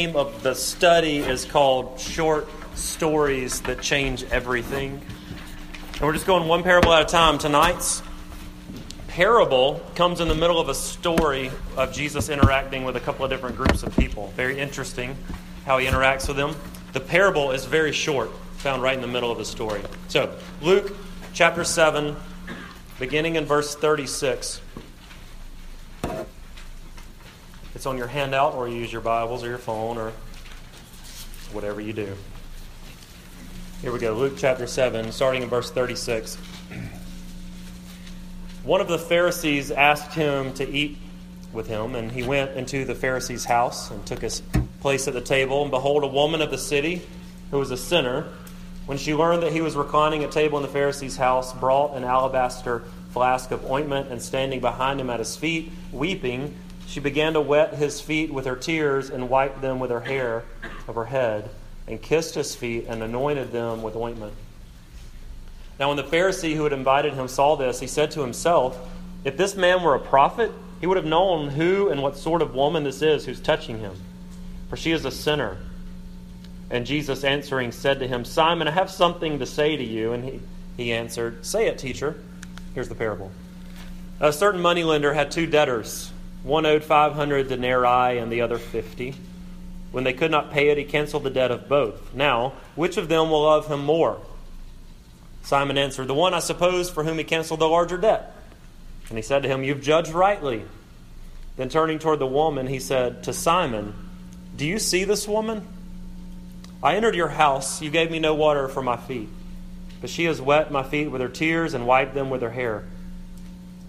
name of the study is called Short Stories That Change Everything. And we're just going one parable at a time. Tonight's parable comes in the middle of a story of Jesus interacting with a couple of different groups of people. Very interesting how he interacts with them. The parable is very short, found right in the middle of the story. So, Luke chapter 7, beginning in verse 36. It's on your handout, or you use your Bibles or your phone or whatever you do. Here we go, Luke chapter 7, starting in verse 36. One of the Pharisees asked him to eat with him, and he went into the Pharisee's house and took his place at the table. And behold, a woman of the city, who was a sinner, when she learned that he was reclining at table in the Pharisee's house, brought an alabaster flask of ointment, and standing behind him at his feet, weeping, she began to wet his feet with her tears and wiped them with her hair of her head, and kissed his feet and anointed them with ointment. Now, when the Pharisee who had invited him saw this, he said to himself, If this man were a prophet, he would have known who and what sort of woman this is who's touching him, for she is a sinner. And Jesus answering said to him, Simon, I have something to say to you. And he, he answered, Say it, teacher. Here's the parable. A certain moneylender had two debtors. One owed 500 denarii and the other 50. When they could not pay it, he canceled the debt of both. Now, which of them will love him more? Simon answered, The one, I suppose, for whom he canceled the larger debt. And he said to him, You've judged rightly. Then turning toward the woman, he said to Simon, Do you see this woman? I entered your house. You gave me no water for my feet, but she has wet my feet with her tears and wiped them with her hair.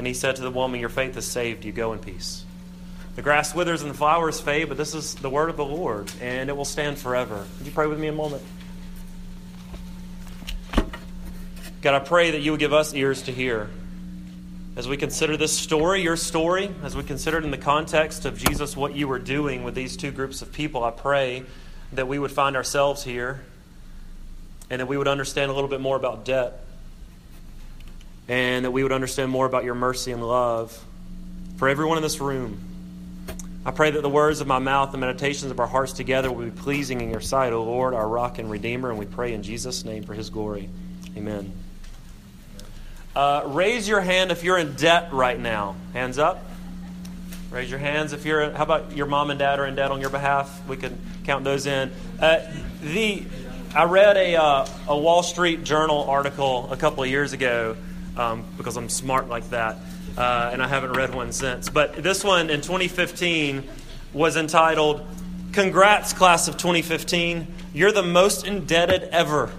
And he said to the woman, Your faith has saved you. Go in peace. The grass withers and the flowers fade, but this is the word of the Lord, and it will stand forever. Would you pray with me a moment? God, I pray that you would give us ears to hear. As we consider this story, your story, as we consider it in the context of Jesus, what you were doing with these two groups of people, I pray that we would find ourselves here and that we would understand a little bit more about debt and that we would understand more about your mercy and love for everyone in this room. I pray that the words of my mouth and meditations of our hearts together will be pleasing in your sight, O Lord, our rock and redeemer, and we pray in Jesus' name for his glory. Amen. Uh, raise your hand if you're in debt right now. Hands up. Raise your hands if you're. How about your mom and dad are in debt on your behalf? We can count those in. Uh, the I read a uh, a Wall Street Journal article a couple of years ago um, because I'm smart like that, uh, and I haven't read one since. But this one in 2015 was entitled "Congrats, Class of 2015! You're the most indebted ever."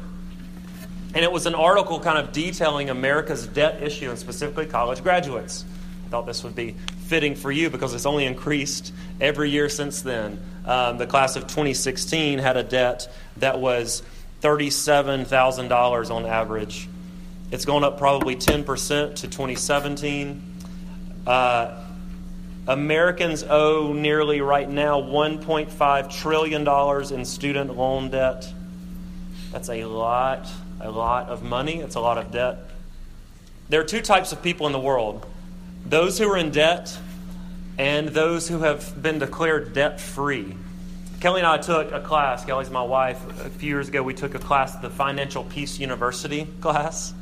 And it was an article kind of detailing America's debt issue and specifically college graduates. I thought this would be fitting for you because it's only increased every year since then. Um, the class of 2016 had a debt that was $37,000 on average. It's gone up probably 10% to 2017. Uh, Americans owe nearly right now $1.5 trillion in student loan debt. That's a lot a lot of money, it's a lot of debt. There are two types of people in the world those who are in debt and those who have been declared debt free. Kelly and I took a class, Kelly's my wife, a few years ago, we took a class, the Financial Peace University class.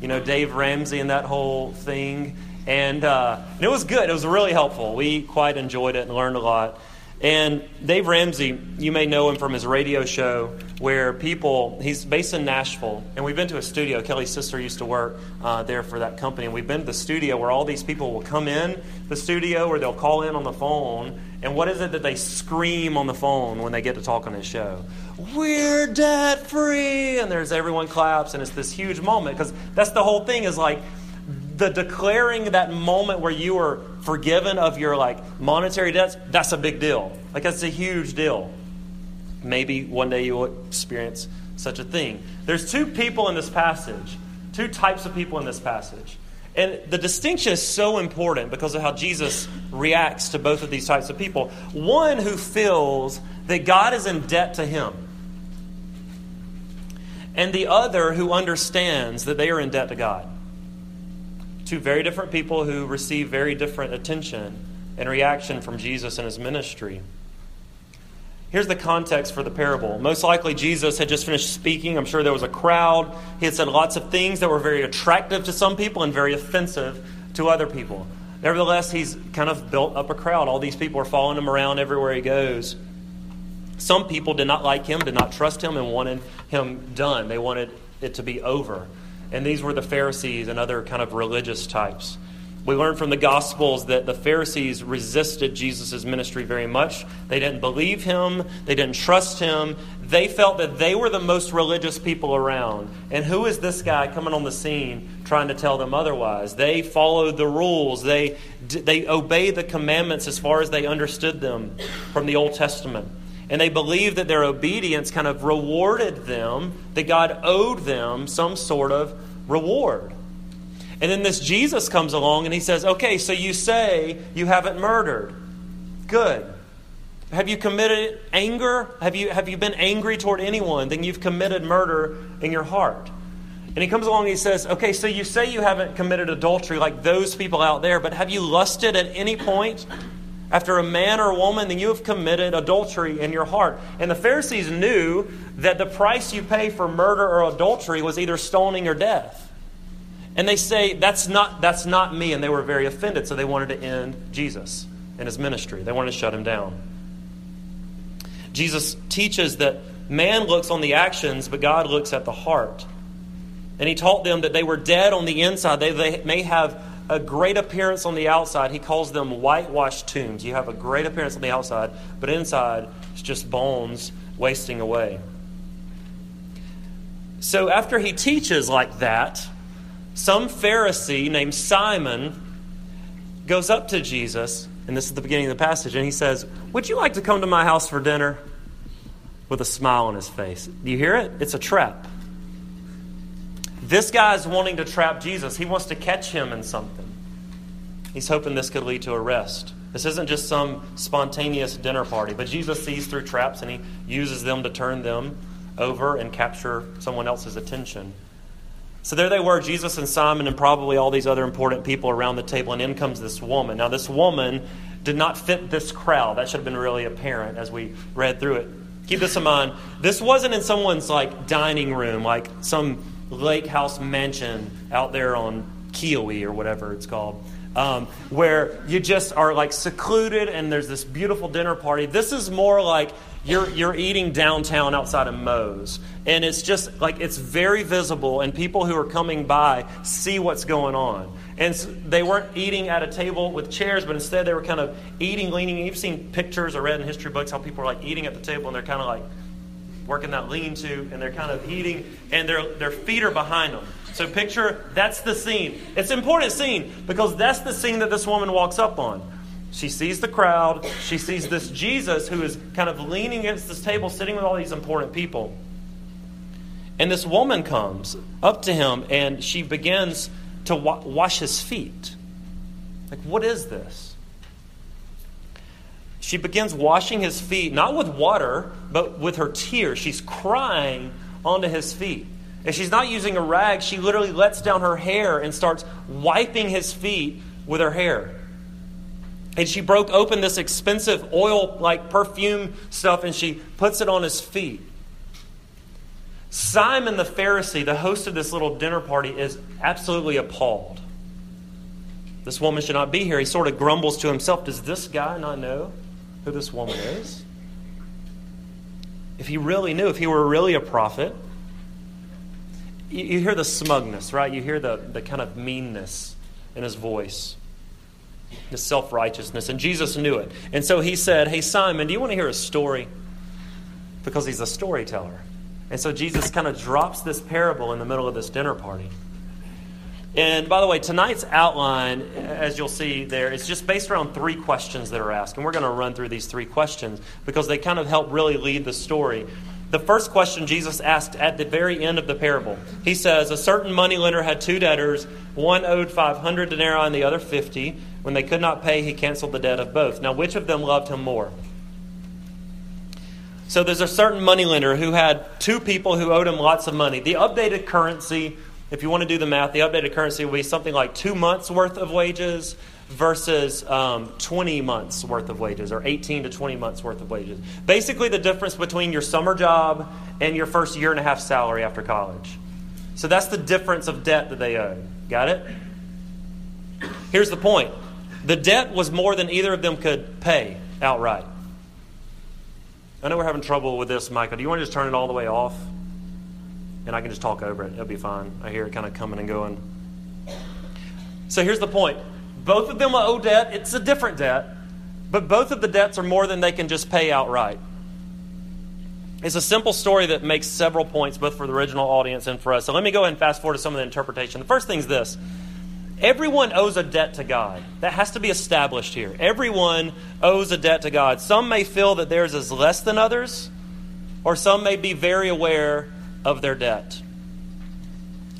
You know, Dave Ramsey and that whole thing. And, uh, and it was good. It was really helpful. We quite enjoyed it and learned a lot. And Dave Ramsey, you may know him from his radio show where people, he's based in Nashville. And we've been to a studio. Kelly's sister used to work uh, there for that company. And we've been to the studio where all these people will come in the studio or they'll call in on the phone. And what is it that they scream on the phone when they get to talk on his show? We're debt free. And there's everyone claps. And it's this huge moment because that's the whole thing is like, the declaring that moment where you are forgiven of your like monetary debts, that's a big deal. Like that's a huge deal. maybe one day you will experience such a thing. There's two people in this passage, two types of people in this passage. And the distinction is so important because of how Jesus reacts to both of these types of people. One who feels that God is in debt to him, and the other who understands that they are in debt to God. Two very different people who receive very different attention and reaction from Jesus and his ministry. Here's the context for the parable. Most likely, Jesus had just finished speaking. I'm sure there was a crowd. He had said lots of things that were very attractive to some people and very offensive to other people. Nevertheless, he's kind of built up a crowd. All these people are following him around everywhere he goes. Some people did not like him, did not trust him, and wanted him done. They wanted it to be over. And these were the Pharisees and other kind of religious types. We learn from the Gospels that the Pharisees resisted Jesus' ministry very much. They didn't believe him, they didn't trust him. They felt that they were the most religious people around. And who is this guy coming on the scene trying to tell them otherwise? They followed the rules, they, they obeyed the commandments as far as they understood them from the Old Testament. And they believed that their obedience kind of rewarded them, that God owed them some sort of reward. And then this Jesus comes along and he says, Okay, so you say you haven't murdered. Good. Have you committed anger? Have you, have you been angry toward anyone? Then you've committed murder in your heart. And he comes along and he says, Okay, so you say you haven't committed adultery like those people out there, but have you lusted at any point after a man or a woman? Then you have committed adultery in your heart. And the Pharisees knew that the price you pay for murder or adultery was either stoning or death. And they say, that's not, that's not me. And they were very offended, so they wanted to end Jesus and his ministry. They wanted to shut him down. Jesus teaches that man looks on the actions, but God looks at the heart. And he taught them that they were dead on the inside. They, they may have a great appearance on the outside. He calls them whitewashed tombs. You have a great appearance on the outside, but inside it's just bones wasting away. So after he teaches like that, some Pharisee named Simon goes up to Jesus, and this is the beginning of the passage, and he says, Would you like to come to my house for dinner? With a smile on his face. Do you hear it? It's a trap. This guy's wanting to trap Jesus. He wants to catch him in something. He's hoping this could lead to arrest. This isn't just some spontaneous dinner party, but Jesus sees through traps and he uses them to turn them over and capture someone else's attention. So there they were, Jesus and Simon, and probably all these other important people around the table, and in comes this woman. Now, this woman did not fit this crowd. That should have been really apparent as we read through it. Keep this in mind. This wasn't in someone's like dining room, like some lake house mansion out there on Keowee or whatever it's called. Um, where you just are like secluded and there's this beautiful dinner party. This is more like you're, you're eating downtown outside of Moe's. And it's just like it's very visible, and people who are coming by see what's going on. And they weren't eating at a table with chairs, but instead they were kind of eating, leaning. You've seen pictures or read in history books how people are like eating at the table and they're kind of like working that lean to, and they're kind of eating, and their, their feet are behind them. So picture that's the scene. It's an important scene because that's the scene that this woman walks up on. She sees the crowd. She sees this Jesus who is kind of leaning against this table, sitting with all these important people. And this woman comes up to him and she begins to wa- wash his feet. Like, what is this? She begins washing his feet, not with water, but with her tears. She's crying onto his feet. And she's not using a rag, she literally lets down her hair and starts wiping his feet with her hair. And she broke open this expensive oil like perfume stuff and she puts it on his feet. Simon the Pharisee, the host of this little dinner party, is absolutely appalled. This woman should not be here. He sort of grumbles to himself Does this guy not know who this woman is? If he really knew, if he were really a prophet, you, you hear the smugness, right? You hear the, the kind of meanness in his voice the self righteousness. And Jesus knew it. And so he said, Hey, Simon, do you want to hear a story? Because he's a storyteller. And so Jesus kind of drops this parable in the middle of this dinner party. And by the way, tonight's outline, as you'll see there, is just based around three questions that are asked. And we're going to run through these three questions because they kind of help really lead the story. The first question Jesus asked at the very end of the parable. He says, A certain moneylender had two debtors. One owed 500 denarii and the other 50. When they could not pay, he canceled the debt of both. Now, which of them loved him more? So there's a certain moneylender who had two people who owed him lots of money. The updated currency if you want to do the math, the updated currency will be something like two months worth of wages versus um, 20 months worth of wages or 18 to 20 months worth of wages. Basically, the difference between your summer job and your first year and a half salary after college. So that's the difference of debt that they owe. Got it? Here's the point the debt was more than either of them could pay outright. I know we're having trouble with this, Michael. Do you want to just turn it all the way off? And I can just talk over it. It'll be fine. I hear it kind of coming and going. So here's the point both of them owe debt. It's a different debt, but both of the debts are more than they can just pay outright. It's a simple story that makes several points, both for the original audience and for us. So let me go ahead and fast forward to some of the interpretation. The first thing is this everyone owes a debt to God. That has to be established here. Everyone owes a debt to God. Some may feel that theirs is less than others, or some may be very aware of their debt.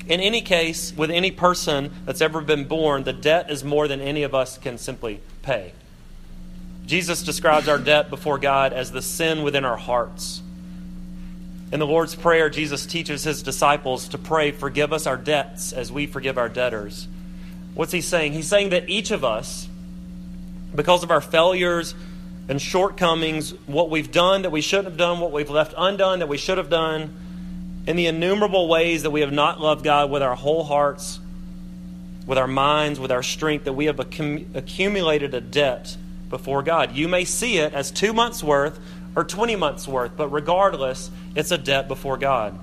In any case, with any person that's ever been born, the debt is more than any of us can simply pay. Jesus describes our debt before God as the sin within our hearts. In the Lord's Prayer, Jesus teaches his disciples to pray, Forgive us our debts as we forgive our debtors. What's he saying? He's saying that each of us, because of our failures and shortcomings, what we've done that we shouldn't have done, what we've left undone that we should have done, in the innumerable ways that we have not loved God with our whole hearts, with our minds, with our strength, that we have accumulated a debt before God. You may see it as two months' worth or 20 months' worth, but regardless, it's a debt before God.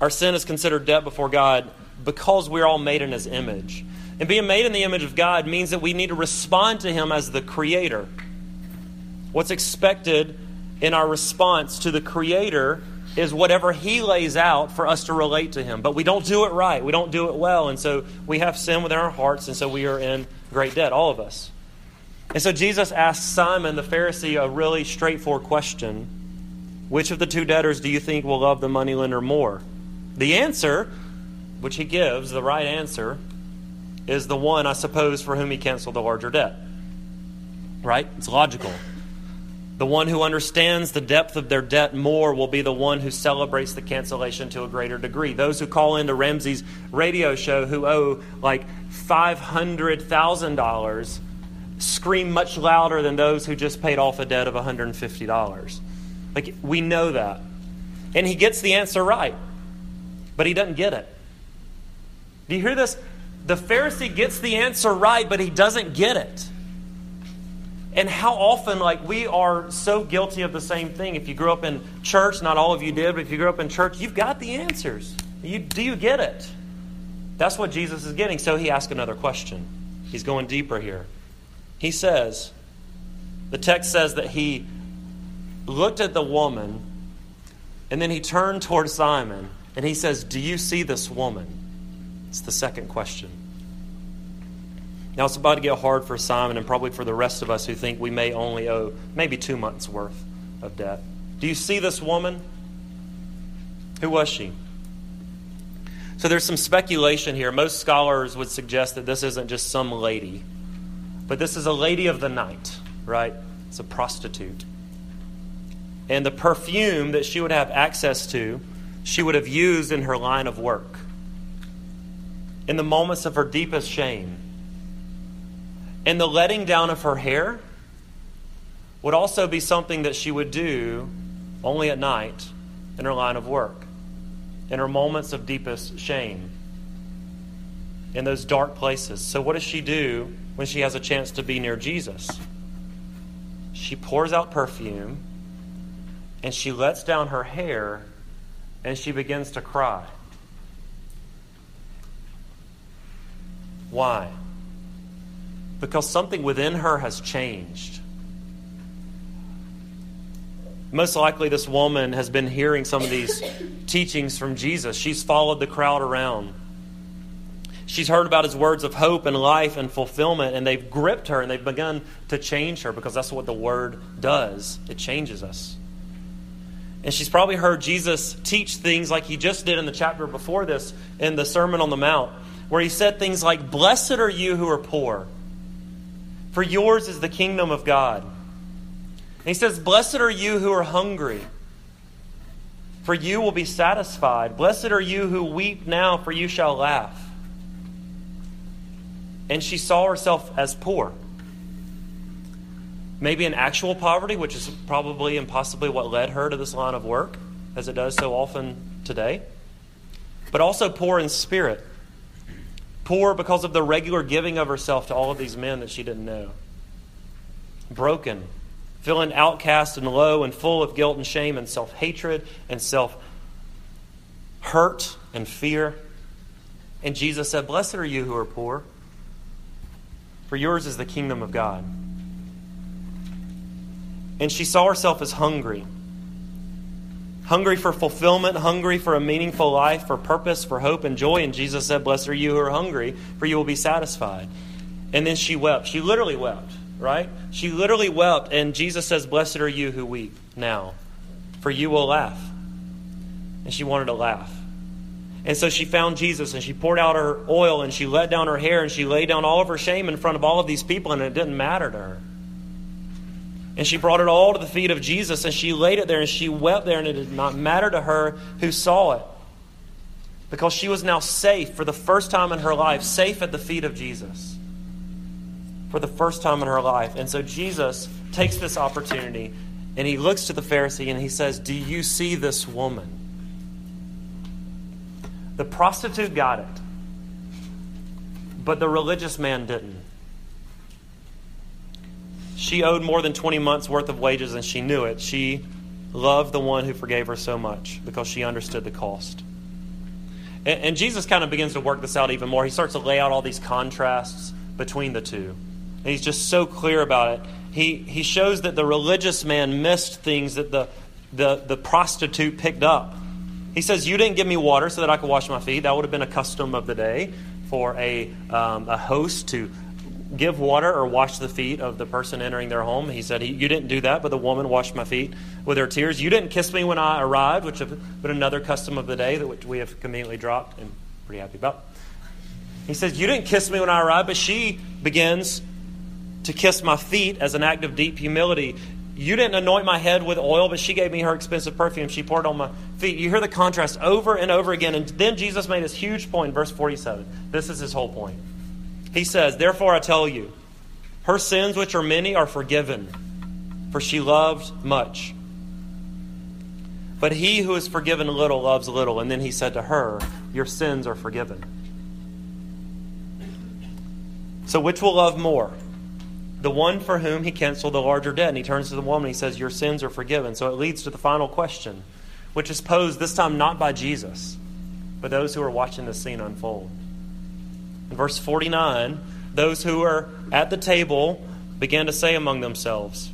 Our sin is considered debt before God because we're all made in His image. And being made in the image of God means that we need to respond to Him as the Creator. What's expected in our response to the Creator is whatever He lays out for us to relate to Him. But we don't do it right. We don't do it well. And so we have sin within our hearts, and so we are in great debt, all of us. And so Jesus asked Simon the Pharisee a really straightforward question Which of the two debtors do you think will love the moneylender more? The answer, which he gives, the right answer, is the one, I suppose, for whom he canceled the larger debt. Right? It's logical. The one who understands the depth of their debt more will be the one who celebrates the cancellation to a greater degree. Those who call into Ramsey's radio show who owe like $500,000 scream much louder than those who just paid off a debt of $150. Like, we know that. And he gets the answer right, but he doesn't get it. Do you hear this? The Pharisee gets the answer right, but he doesn't get it. And how often, like, we are so guilty of the same thing. If you grew up in church, not all of you did, but if you grew up in church, you've got the answers. You, do you get it? That's what Jesus is getting. So he asks another question. He's going deeper here. He says, the text says that he looked at the woman and then he turned toward Simon and he says, Do you see this woman? It's the second question. Now it's about to get hard for Simon and probably for the rest of us who think we may only owe maybe two months' worth of debt. Do you see this woman? Who was she? So there's some speculation here. Most scholars would suggest that this isn't just some lady, but this is a lady of the night, right? It's a prostitute. And the perfume that she would have access to, she would have used in her line of work. In the moments of her deepest shame, and the letting down of her hair would also be something that she would do only at night in her line of work, in her moments of deepest shame, in those dark places. So, what does she do when she has a chance to be near Jesus? She pours out perfume and she lets down her hair and she begins to cry. Why? Because something within her has changed. Most likely, this woman has been hearing some of these teachings from Jesus. She's followed the crowd around. She's heard about his words of hope and life and fulfillment, and they've gripped her and they've begun to change her because that's what the word does. It changes us. And she's probably heard Jesus teach things like he just did in the chapter before this in the Sermon on the Mount, where he said things like, Blessed are you who are poor, for yours is the kingdom of God. And he says, Blessed are you who are hungry, for you will be satisfied. Blessed are you who weep now, for you shall laugh. And she saw herself as poor. Maybe in actual poverty, which is probably and possibly what led her to this line of work, as it does so often today. But also poor in spirit. Poor because of the regular giving of herself to all of these men that she didn't know. Broken, feeling outcast and low and full of guilt and shame and self hatred and self hurt and fear. And Jesus said, Blessed are you who are poor, for yours is the kingdom of God. And she saw herself as hungry. Hungry for fulfillment, hungry for a meaningful life, for purpose, for hope and joy. And Jesus said, Blessed are you who are hungry, for you will be satisfied. And then she wept. She literally wept, right? She literally wept. And Jesus says, Blessed are you who weep now, for you will laugh. And she wanted to laugh. And so she found Jesus and she poured out her oil and she let down her hair and she laid down all of her shame in front of all of these people, and it didn't matter to her. And she brought it all to the feet of Jesus and she laid it there and she wept there, and it did not matter to her who saw it. Because she was now safe for the first time in her life, safe at the feet of Jesus. For the first time in her life. And so Jesus takes this opportunity and he looks to the Pharisee and he says, Do you see this woman? The prostitute got it, but the religious man didn't. She owed more than 20 months' worth of wages and she knew it. She loved the one who forgave her so much because she understood the cost. And, and Jesus kind of begins to work this out even more. He starts to lay out all these contrasts between the two. And he's just so clear about it. He, he shows that the religious man missed things that the, the, the prostitute picked up. He says, You didn't give me water so that I could wash my feet. That would have been a custom of the day for a, um, a host to give water or wash the feet of the person entering their home. He said, You didn't do that, but the woman washed my feet with her tears. You didn't kiss me when I arrived, which been another custom of the day that we have conveniently dropped and pretty happy about. He says, You didn't kiss me when I arrived, but she begins to kiss my feet as an act of deep humility. You didn't anoint my head with oil, but she gave me her expensive perfume. She poured on my feet. You hear the contrast over and over again. And then Jesus made this huge point, verse 47. This is his whole point. He says, Therefore I tell you, her sins, which are many, are forgiven, for she loved much. But he who is forgiven little loves little. And then he said to her, Your sins are forgiven. So which will love more? The one for whom he canceled the larger debt. And he turns to the woman he says, Your sins are forgiven. So it leads to the final question, which is posed this time not by Jesus, but those who are watching the scene unfold. Verse 49, those who are at the table began to say among themselves,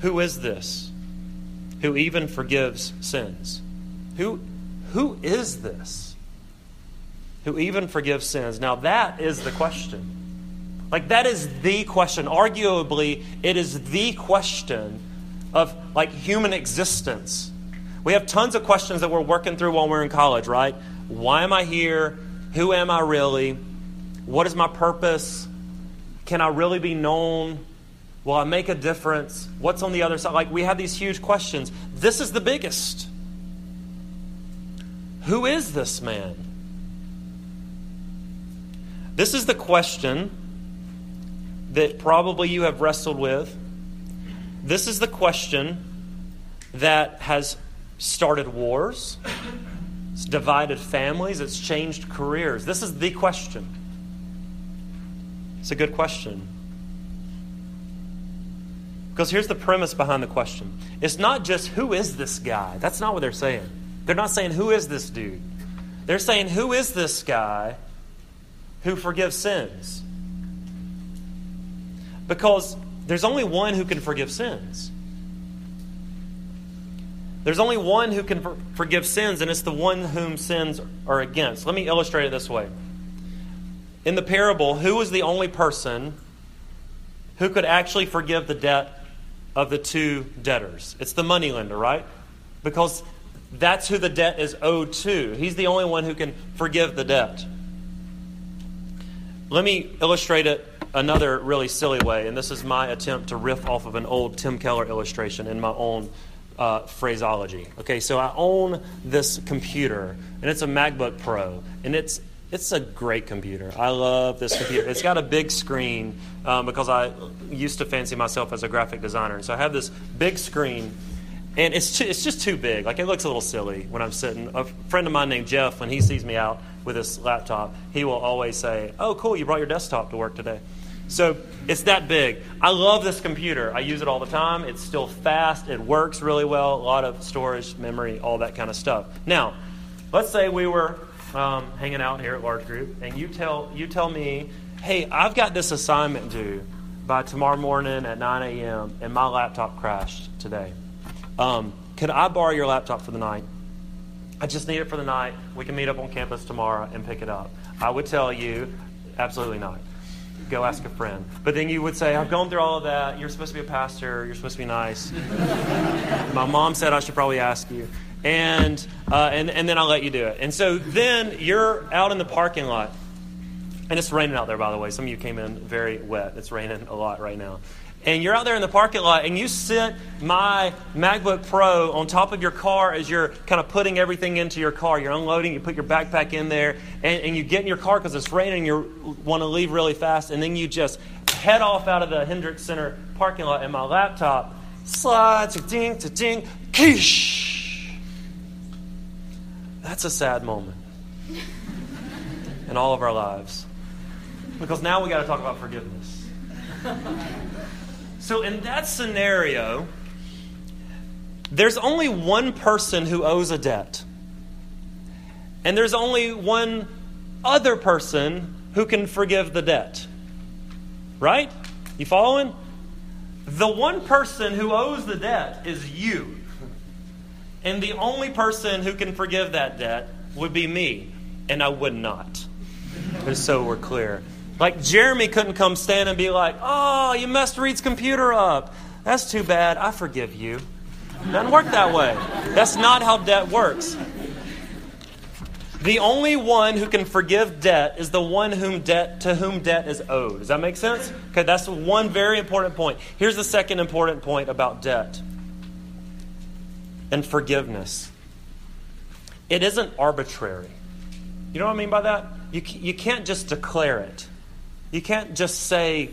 Who is this who even forgives sins? Who, who is this who even forgives sins? Now, that is the question. Like, that is the question. Arguably, it is the question of like human existence. We have tons of questions that we're working through while we're in college, right? Why am I here? Who am I really? What is my purpose? Can I really be known? Will I make a difference? What's on the other side? Like, we have these huge questions. This is the biggest. Who is this man? This is the question that probably you have wrestled with. This is the question that has started wars, it's divided families, it's changed careers. This is the question. It's a good question. Because here's the premise behind the question it's not just who is this guy? That's not what they're saying. They're not saying who is this dude. They're saying who is this guy who forgives sins? Because there's only one who can forgive sins. There's only one who can forgive sins, and it's the one whom sins are against. Let me illustrate it this way. in the parable, who was the only person who could actually forgive the debt of the two debtors? It's the moneylender, right? Because that's who the debt is owed to. He's the only one who can forgive the debt. Let me illustrate it another really silly way, and this is my attempt to riff off of an old Tim Keller illustration in my own uh, phraseology. Okay, so I own this computer, and it's a MacBook Pro, and it's it's a great computer. I love this computer. It's got a big screen um, because I used to fancy myself as a graphic designer, and so I have this big screen and it's, too, it's just too big. Like, it looks a little silly when I'm sitting. A friend of mine named Jeff, when he sees me out with this laptop, he will always say, Oh, cool, you brought your desktop to work today. So it's that big. I love this computer. I use it all the time. It's still fast. It works really well. A lot of storage, memory, all that kind of stuff. Now, let's say we were um, hanging out here at Large Group, and you tell, you tell me, Hey, I've got this assignment due by tomorrow morning at 9 a.m., and my laptop crashed today. Um, could I borrow your laptop for the night? I just need it for the night. We can meet up on campus tomorrow and pick it up. I would tell you, absolutely not. Go ask a friend. But then you would say, I've gone through all of that. You're supposed to be a pastor. You're supposed to be nice. My mom said I should probably ask you. And, uh, and, and then I'll let you do it. And so then you're out in the parking lot. And it's raining out there, by the way. Some of you came in very wet. It's raining a lot right now and you're out there in the parking lot and you sit my MacBook Pro on top of your car as you're kind of putting everything into your car. You're unloading, you put your backpack in there, and, and you get in your car because it's raining, you want to leave really fast, and then you just head off out of the Hendrix Center parking lot, and my laptop slides, ding, to ding, kish. That's a sad moment in all of our lives. Because now we got to talk about forgiveness. So, in that scenario, there's only one person who owes a debt. And there's only one other person who can forgive the debt. Right? You following? The one person who owes the debt is you. And the only person who can forgive that debt would be me. And I would not. So we're clear. Like Jeremy couldn't come stand and be like, oh, you messed Reed's computer up. That's too bad. I forgive you. It doesn't work that way. That's not how debt works. The only one who can forgive debt is the one whom debt to whom debt is owed. Does that make sense? Okay, that's one very important point. Here's the second important point about debt and forgiveness. It isn't arbitrary. You know what I mean by that? You, you can't just declare it. You can't just say,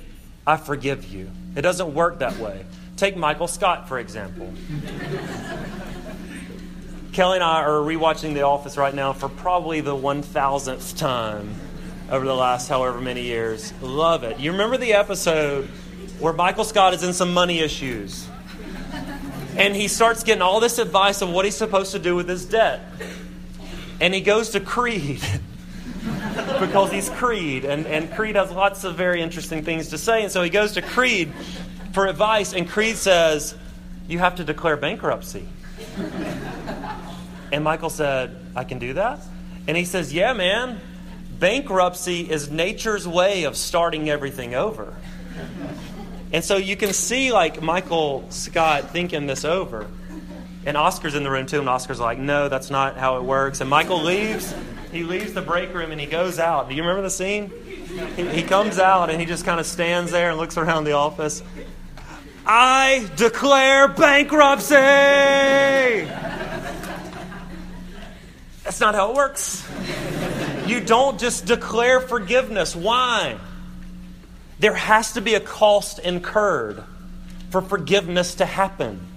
I forgive you. It doesn't work that way. Take Michael Scott, for example. Kelly and I are rewatching The Office right now for probably the 1000th time over the last however many years. Love it. You remember the episode where Michael Scott is in some money issues? And he starts getting all this advice of what he's supposed to do with his debt. And he goes to Creed. because he's Creed, and, and Creed has lots of very interesting things to say. And so he goes to Creed for advice, and Creed says, You have to declare bankruptcy. And Michael said, I can do that? And he says, Yeah, man. Bankruptcy is nature's way of starting everything over. And so you can see, like, Michael Scott thinking this over. And Oscar's in the room too, and Oscar's like, No, that's not how it works. And Michael leaves, he leaves the break room and he goes out. Do you remember the scene? He, he comes out and he just kind of stands there and looks around the office. I declare bankruptcy! That's not how it works. You don't just declare forgiveness. Why? There has to be a cost incurred for forgiveness to happen.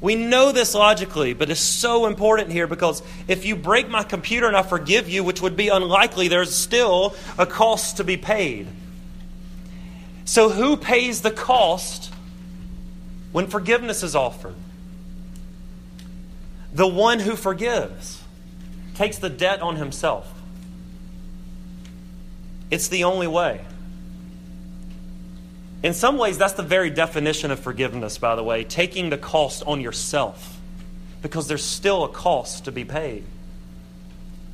We know this logically, but it's so important here because if you break my computer and I forgive you, which would be unlikely, there's still a cost to be paid. So, who pays the cost when forgiveness is offered? The one who forgives takes the debt on himself. It's the only way. In some ways, that's the very definition of forgiveness, by the way, taking the cost on yourself, because there's still a cost to be paid.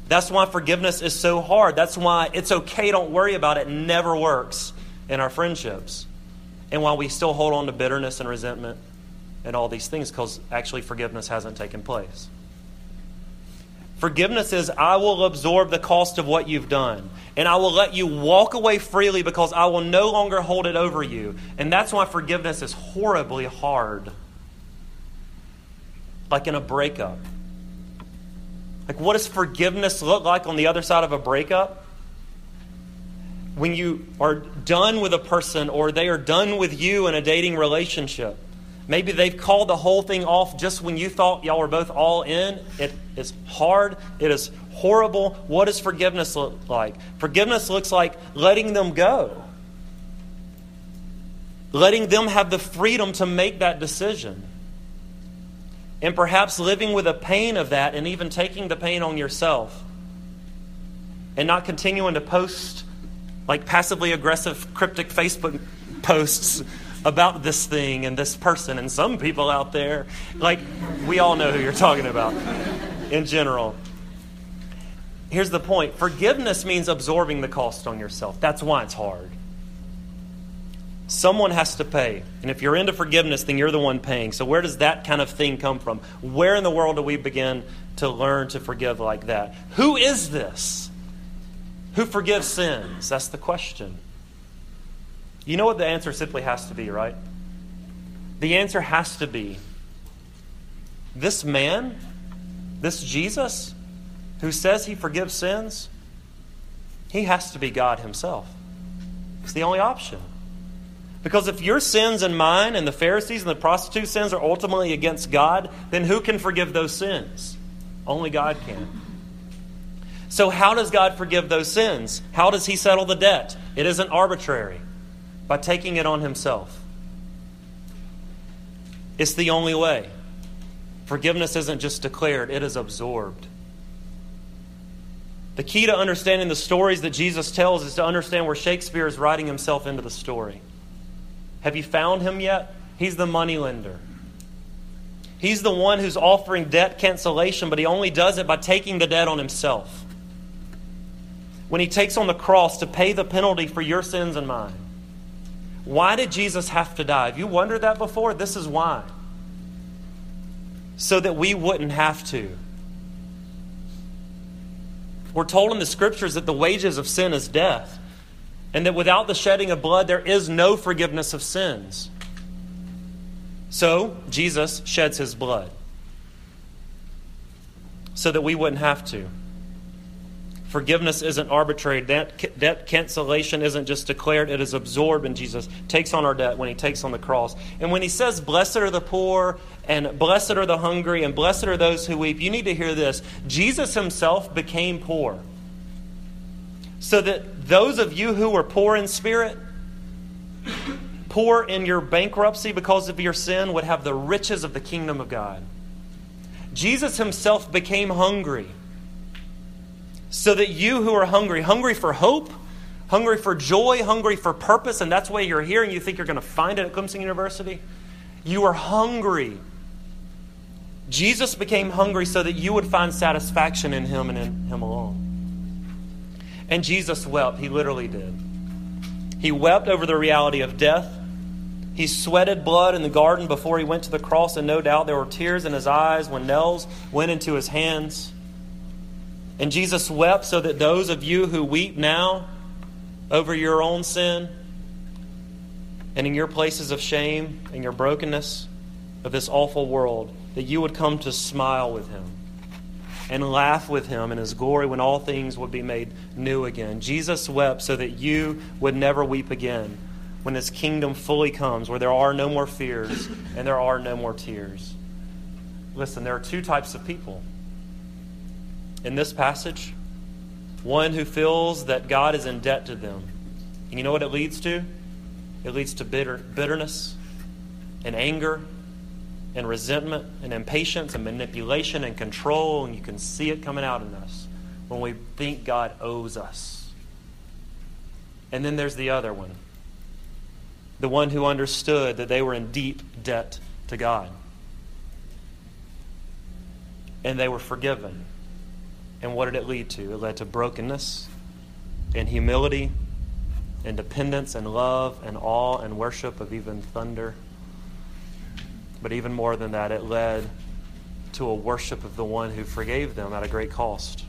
That's why forgiveness is so hard. That's why it's okay, don't worry about it, never works in our friendships. And why we still hold on to bitterness and resentment and all these things, because actually forgiveness hasn't taken place. Forgiveness is, I will absorb the cost of what you've done. And I will let you walk away freely because I will no longer hold it over you. And that's why forgiveness is horribly hard. Like in a breakup. Like, what does forgiveness look like on the other side of a breakup? When you are done with a person or they are done with you in a dating relationship, maybe they've called the whole thing off just when you thought y'all were both all in. It is hard, it is horrible. What does forgiveness look like? Forgiveness looks like letting them go, letting them have the freedom to make that decision. And perhaps living with the pain of that and even taking the pain on yourself. And not continuing to post like passively aggressive, cryptic Facebook posts about this thing and this person and some people out there. Like, we all know who you're talking about in general. Here's the point forgiveness means absorbing the cost on yourself. That's why it's hard. Someone has to pay. And if you're into forgiveness, then you're the one paying. So, where does that kind of thing come from? Where in the world do we begin to learn to forgive like that? Who is this? Who forgives sins? That's the question. You know what the answer simply has to be, right? The answer has to be this man, this Jesus, who says he forgives sins, he has to be God himself. It's the only option. Because if your sins and mine and the Pharisees and the prostitute's sins are ultimately against God, then who can forgive those sins? Only God can. So, how does God forgive those sins? How does He settle the debt? It isn't arbitrary, by taking it on Himself. It's the only way. Forgiveness isn't just declared, it is absorbed. The key to understanding the stories that Jesus tells is to understand where Shakespeare is writing himself into the story. Have you found him yet? He's the moneylender. He's the one who's offering debt cancellation, but he only does it by taking the debt on himself. When he takes on the cross to pay the penalty for your sins and mine. Why did Jesus have to die? Have you wondered that before? This is why. So that we wouldn't have to. We're told in the scriptures that the wages of sin is death and that without the shedding of blood, there is no forgiveness of sins. So, Jesus sheds his blood so that we wouldn't have to. Forgiveness isn't arbitrary. Debt, debt cancellation isn't just declared, it is absorbed, and Jesus takes on our debt when he takes on the cross. And when he says, Blessed are the poor, and blessed are the hungry, and blessed are those who weep, you need to hear this. Jesus himself became poor so that those of you who are poor in spirit, poor in your bankruptcy because of your sin, would have the riches of the kingdom of God. Jesus himself became hungry so that you who are hungry, hungry for hope, hungry for joy, hungry for purpose, and that's why you're here and you think you're going to find it at Clemson University, you are hungry. Jesus became hungry so that you would find satisfaction in him and in him alone. And Jesus wept. He literally did. He wept over the reality of death. He sweated blood in the garden before he went to the cross, and no doubt there were tears in his eyes when nails went into his hands. And Jesus wept so that those of you who weep now over your own sin and in your places of shame and your brokenness of this awful world, that you would come to smile with him and laugh with him in his glory when all things would be made new again. Jesus wept so that you would never weep again when his kingdom fully comes, where there are no more fears and there are no more tears. Listen, there are two types of people in this passage one who feels that God is in debt to them. And you know what it leads to? It leads to bitter, bitterness and anger and resentment and impatience and manipulation and control, and you can see it coming out in us when we think God owes us. And then there's the other one the one who understood that they were in deep debt to God. And they were forgiven. And what did it lead to? It led to brokenness and humility and dependence and love and awe and worship of even thunder. But even more than that, it led to a worship of the one who forgave them at a great cost.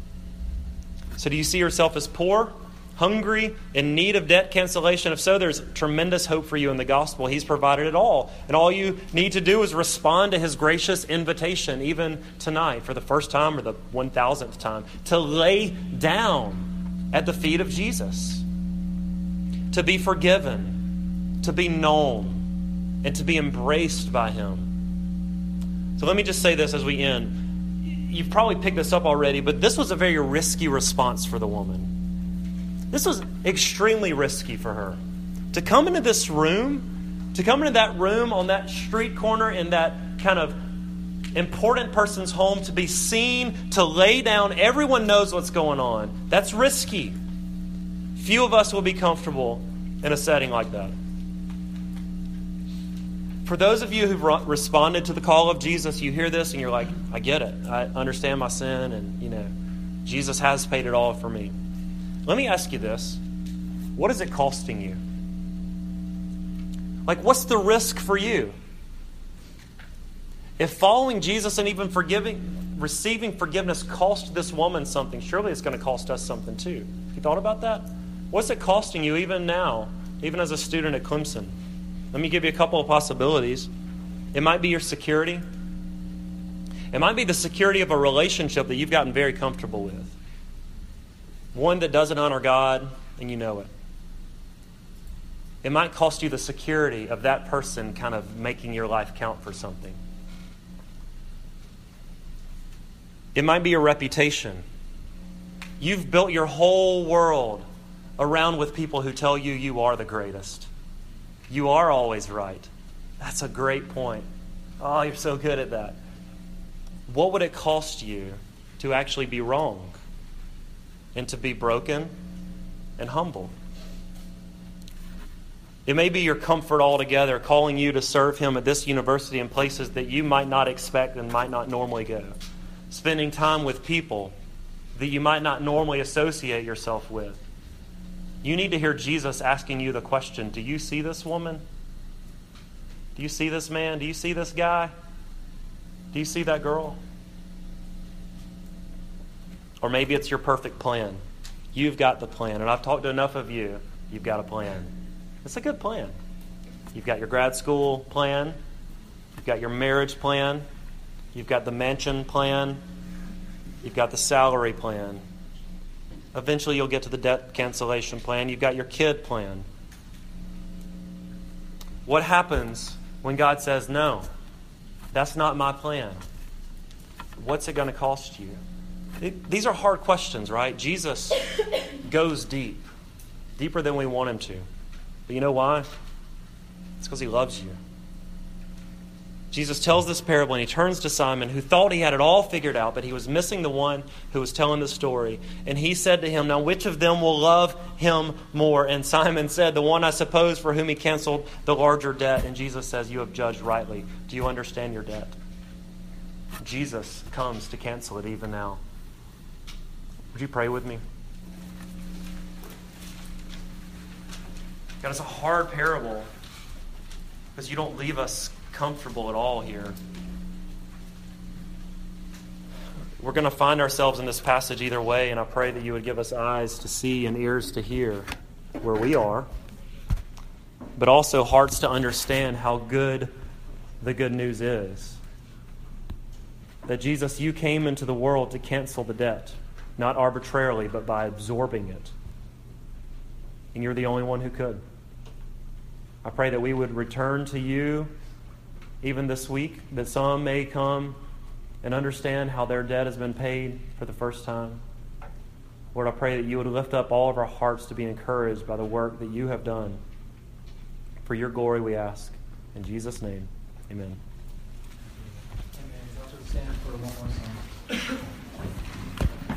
So, do you see yourself as poor, hungry, in need of debt cancellation? If so, there's tremendous hope for you in the gospel. He's provided it all. And all you need to do is respond to his gracious invitation, even tonight, for the first time or the 1000th time, to lay down at the feet of Jesus, to be forgiven, to be known, and to be embraced by him. So let me just say this as we end you've probably picked this up already, but this was a very risky response for the woman. This was extremely risky for her. To come into this room, to come into that room on that street corner in that kind of important person's home, to be seen, to lay down, everyone knows what's going on. That's risky. Few of us will be comfortable in a setting like that for those of you who've responded to the call of Jesus, you hear this and you're like, I get it. I understand my sin, and, you know, Jesus has paid it all for me. Let me ask you this what is it costing you? Like, what's the risk for you? If following Jesus and even forgiving, receiving forgiveness cost this woman something, surely it's going to cost us something too. You thought about that? What's it costing you even now, even as a student at Clemson? Let me give you a couple of possibilities. It might be your security. It might be the security of a relationship that you've gotten very comfortable with. One that doesn't honor God, and you know it. It might cost you the security of that person kind of making your life count for something. It might be your reputation. You've built your whole world around with people who tell you you are the greatest. You are always right. That's a great point. Oh, you're so good at that. What would it cost you to actually be wrong and to be broken and humble? It may be your comfort altogether, calling you to serve Him at this university in places that you might not expect and might not normally go. Spending time with people that you might not normally associate yourself with. You need to hear Jesus asking you the question Do you see this woman? Do you see this man? Do you see this guy? Do you see that girl? Or maybe it's your perfect plan. You've got the plan. And I've talked to enough of you. You've got a plan. It's a good plan. You've got your grad school plan. You've got your marriage plan. You've got the mansion plan. You've got the salary plan. Eventually, you'll get to the debt cancellation plan. You've got your kid plan. What happens when God says, No, that's not my plan? What's it going to cost you? These are hard questions, right? Jesus goes deep, deeper than we want him to. But you know why? It's because he loves you. Jesus tells this parable and he turns to Simon, who thought he had it all figured out, but he was missing the one who was telling the story. And he said to him, Now, which of them will love him more? And Simon said, The one, I suppose, for whom he canceled the larger debt. And Jesus says, You have judged rightly. Do you understand your debt? Jesus comes to cancel it even now. Would you pray with me? God, it's a hard parable because you don't leave us comfortable at all here. We're going to find ourselves in this passage either way, and I pray that you would give us eyes to see and ears to hear where we are, but also hearts to understand how good the good news is. That Jesus, you came into the world to cancel the debt, not arbitrarily, but by absorbing it. And you're the only one who could. I pray that we would return to you even this week, that some may come and understand how their debt has been paid for the first time. Lord, I pray that you would lift up all of our hearts to be encouraged by the work that you have done. For your glory, we ask. In Jesus' name, amen. Amen.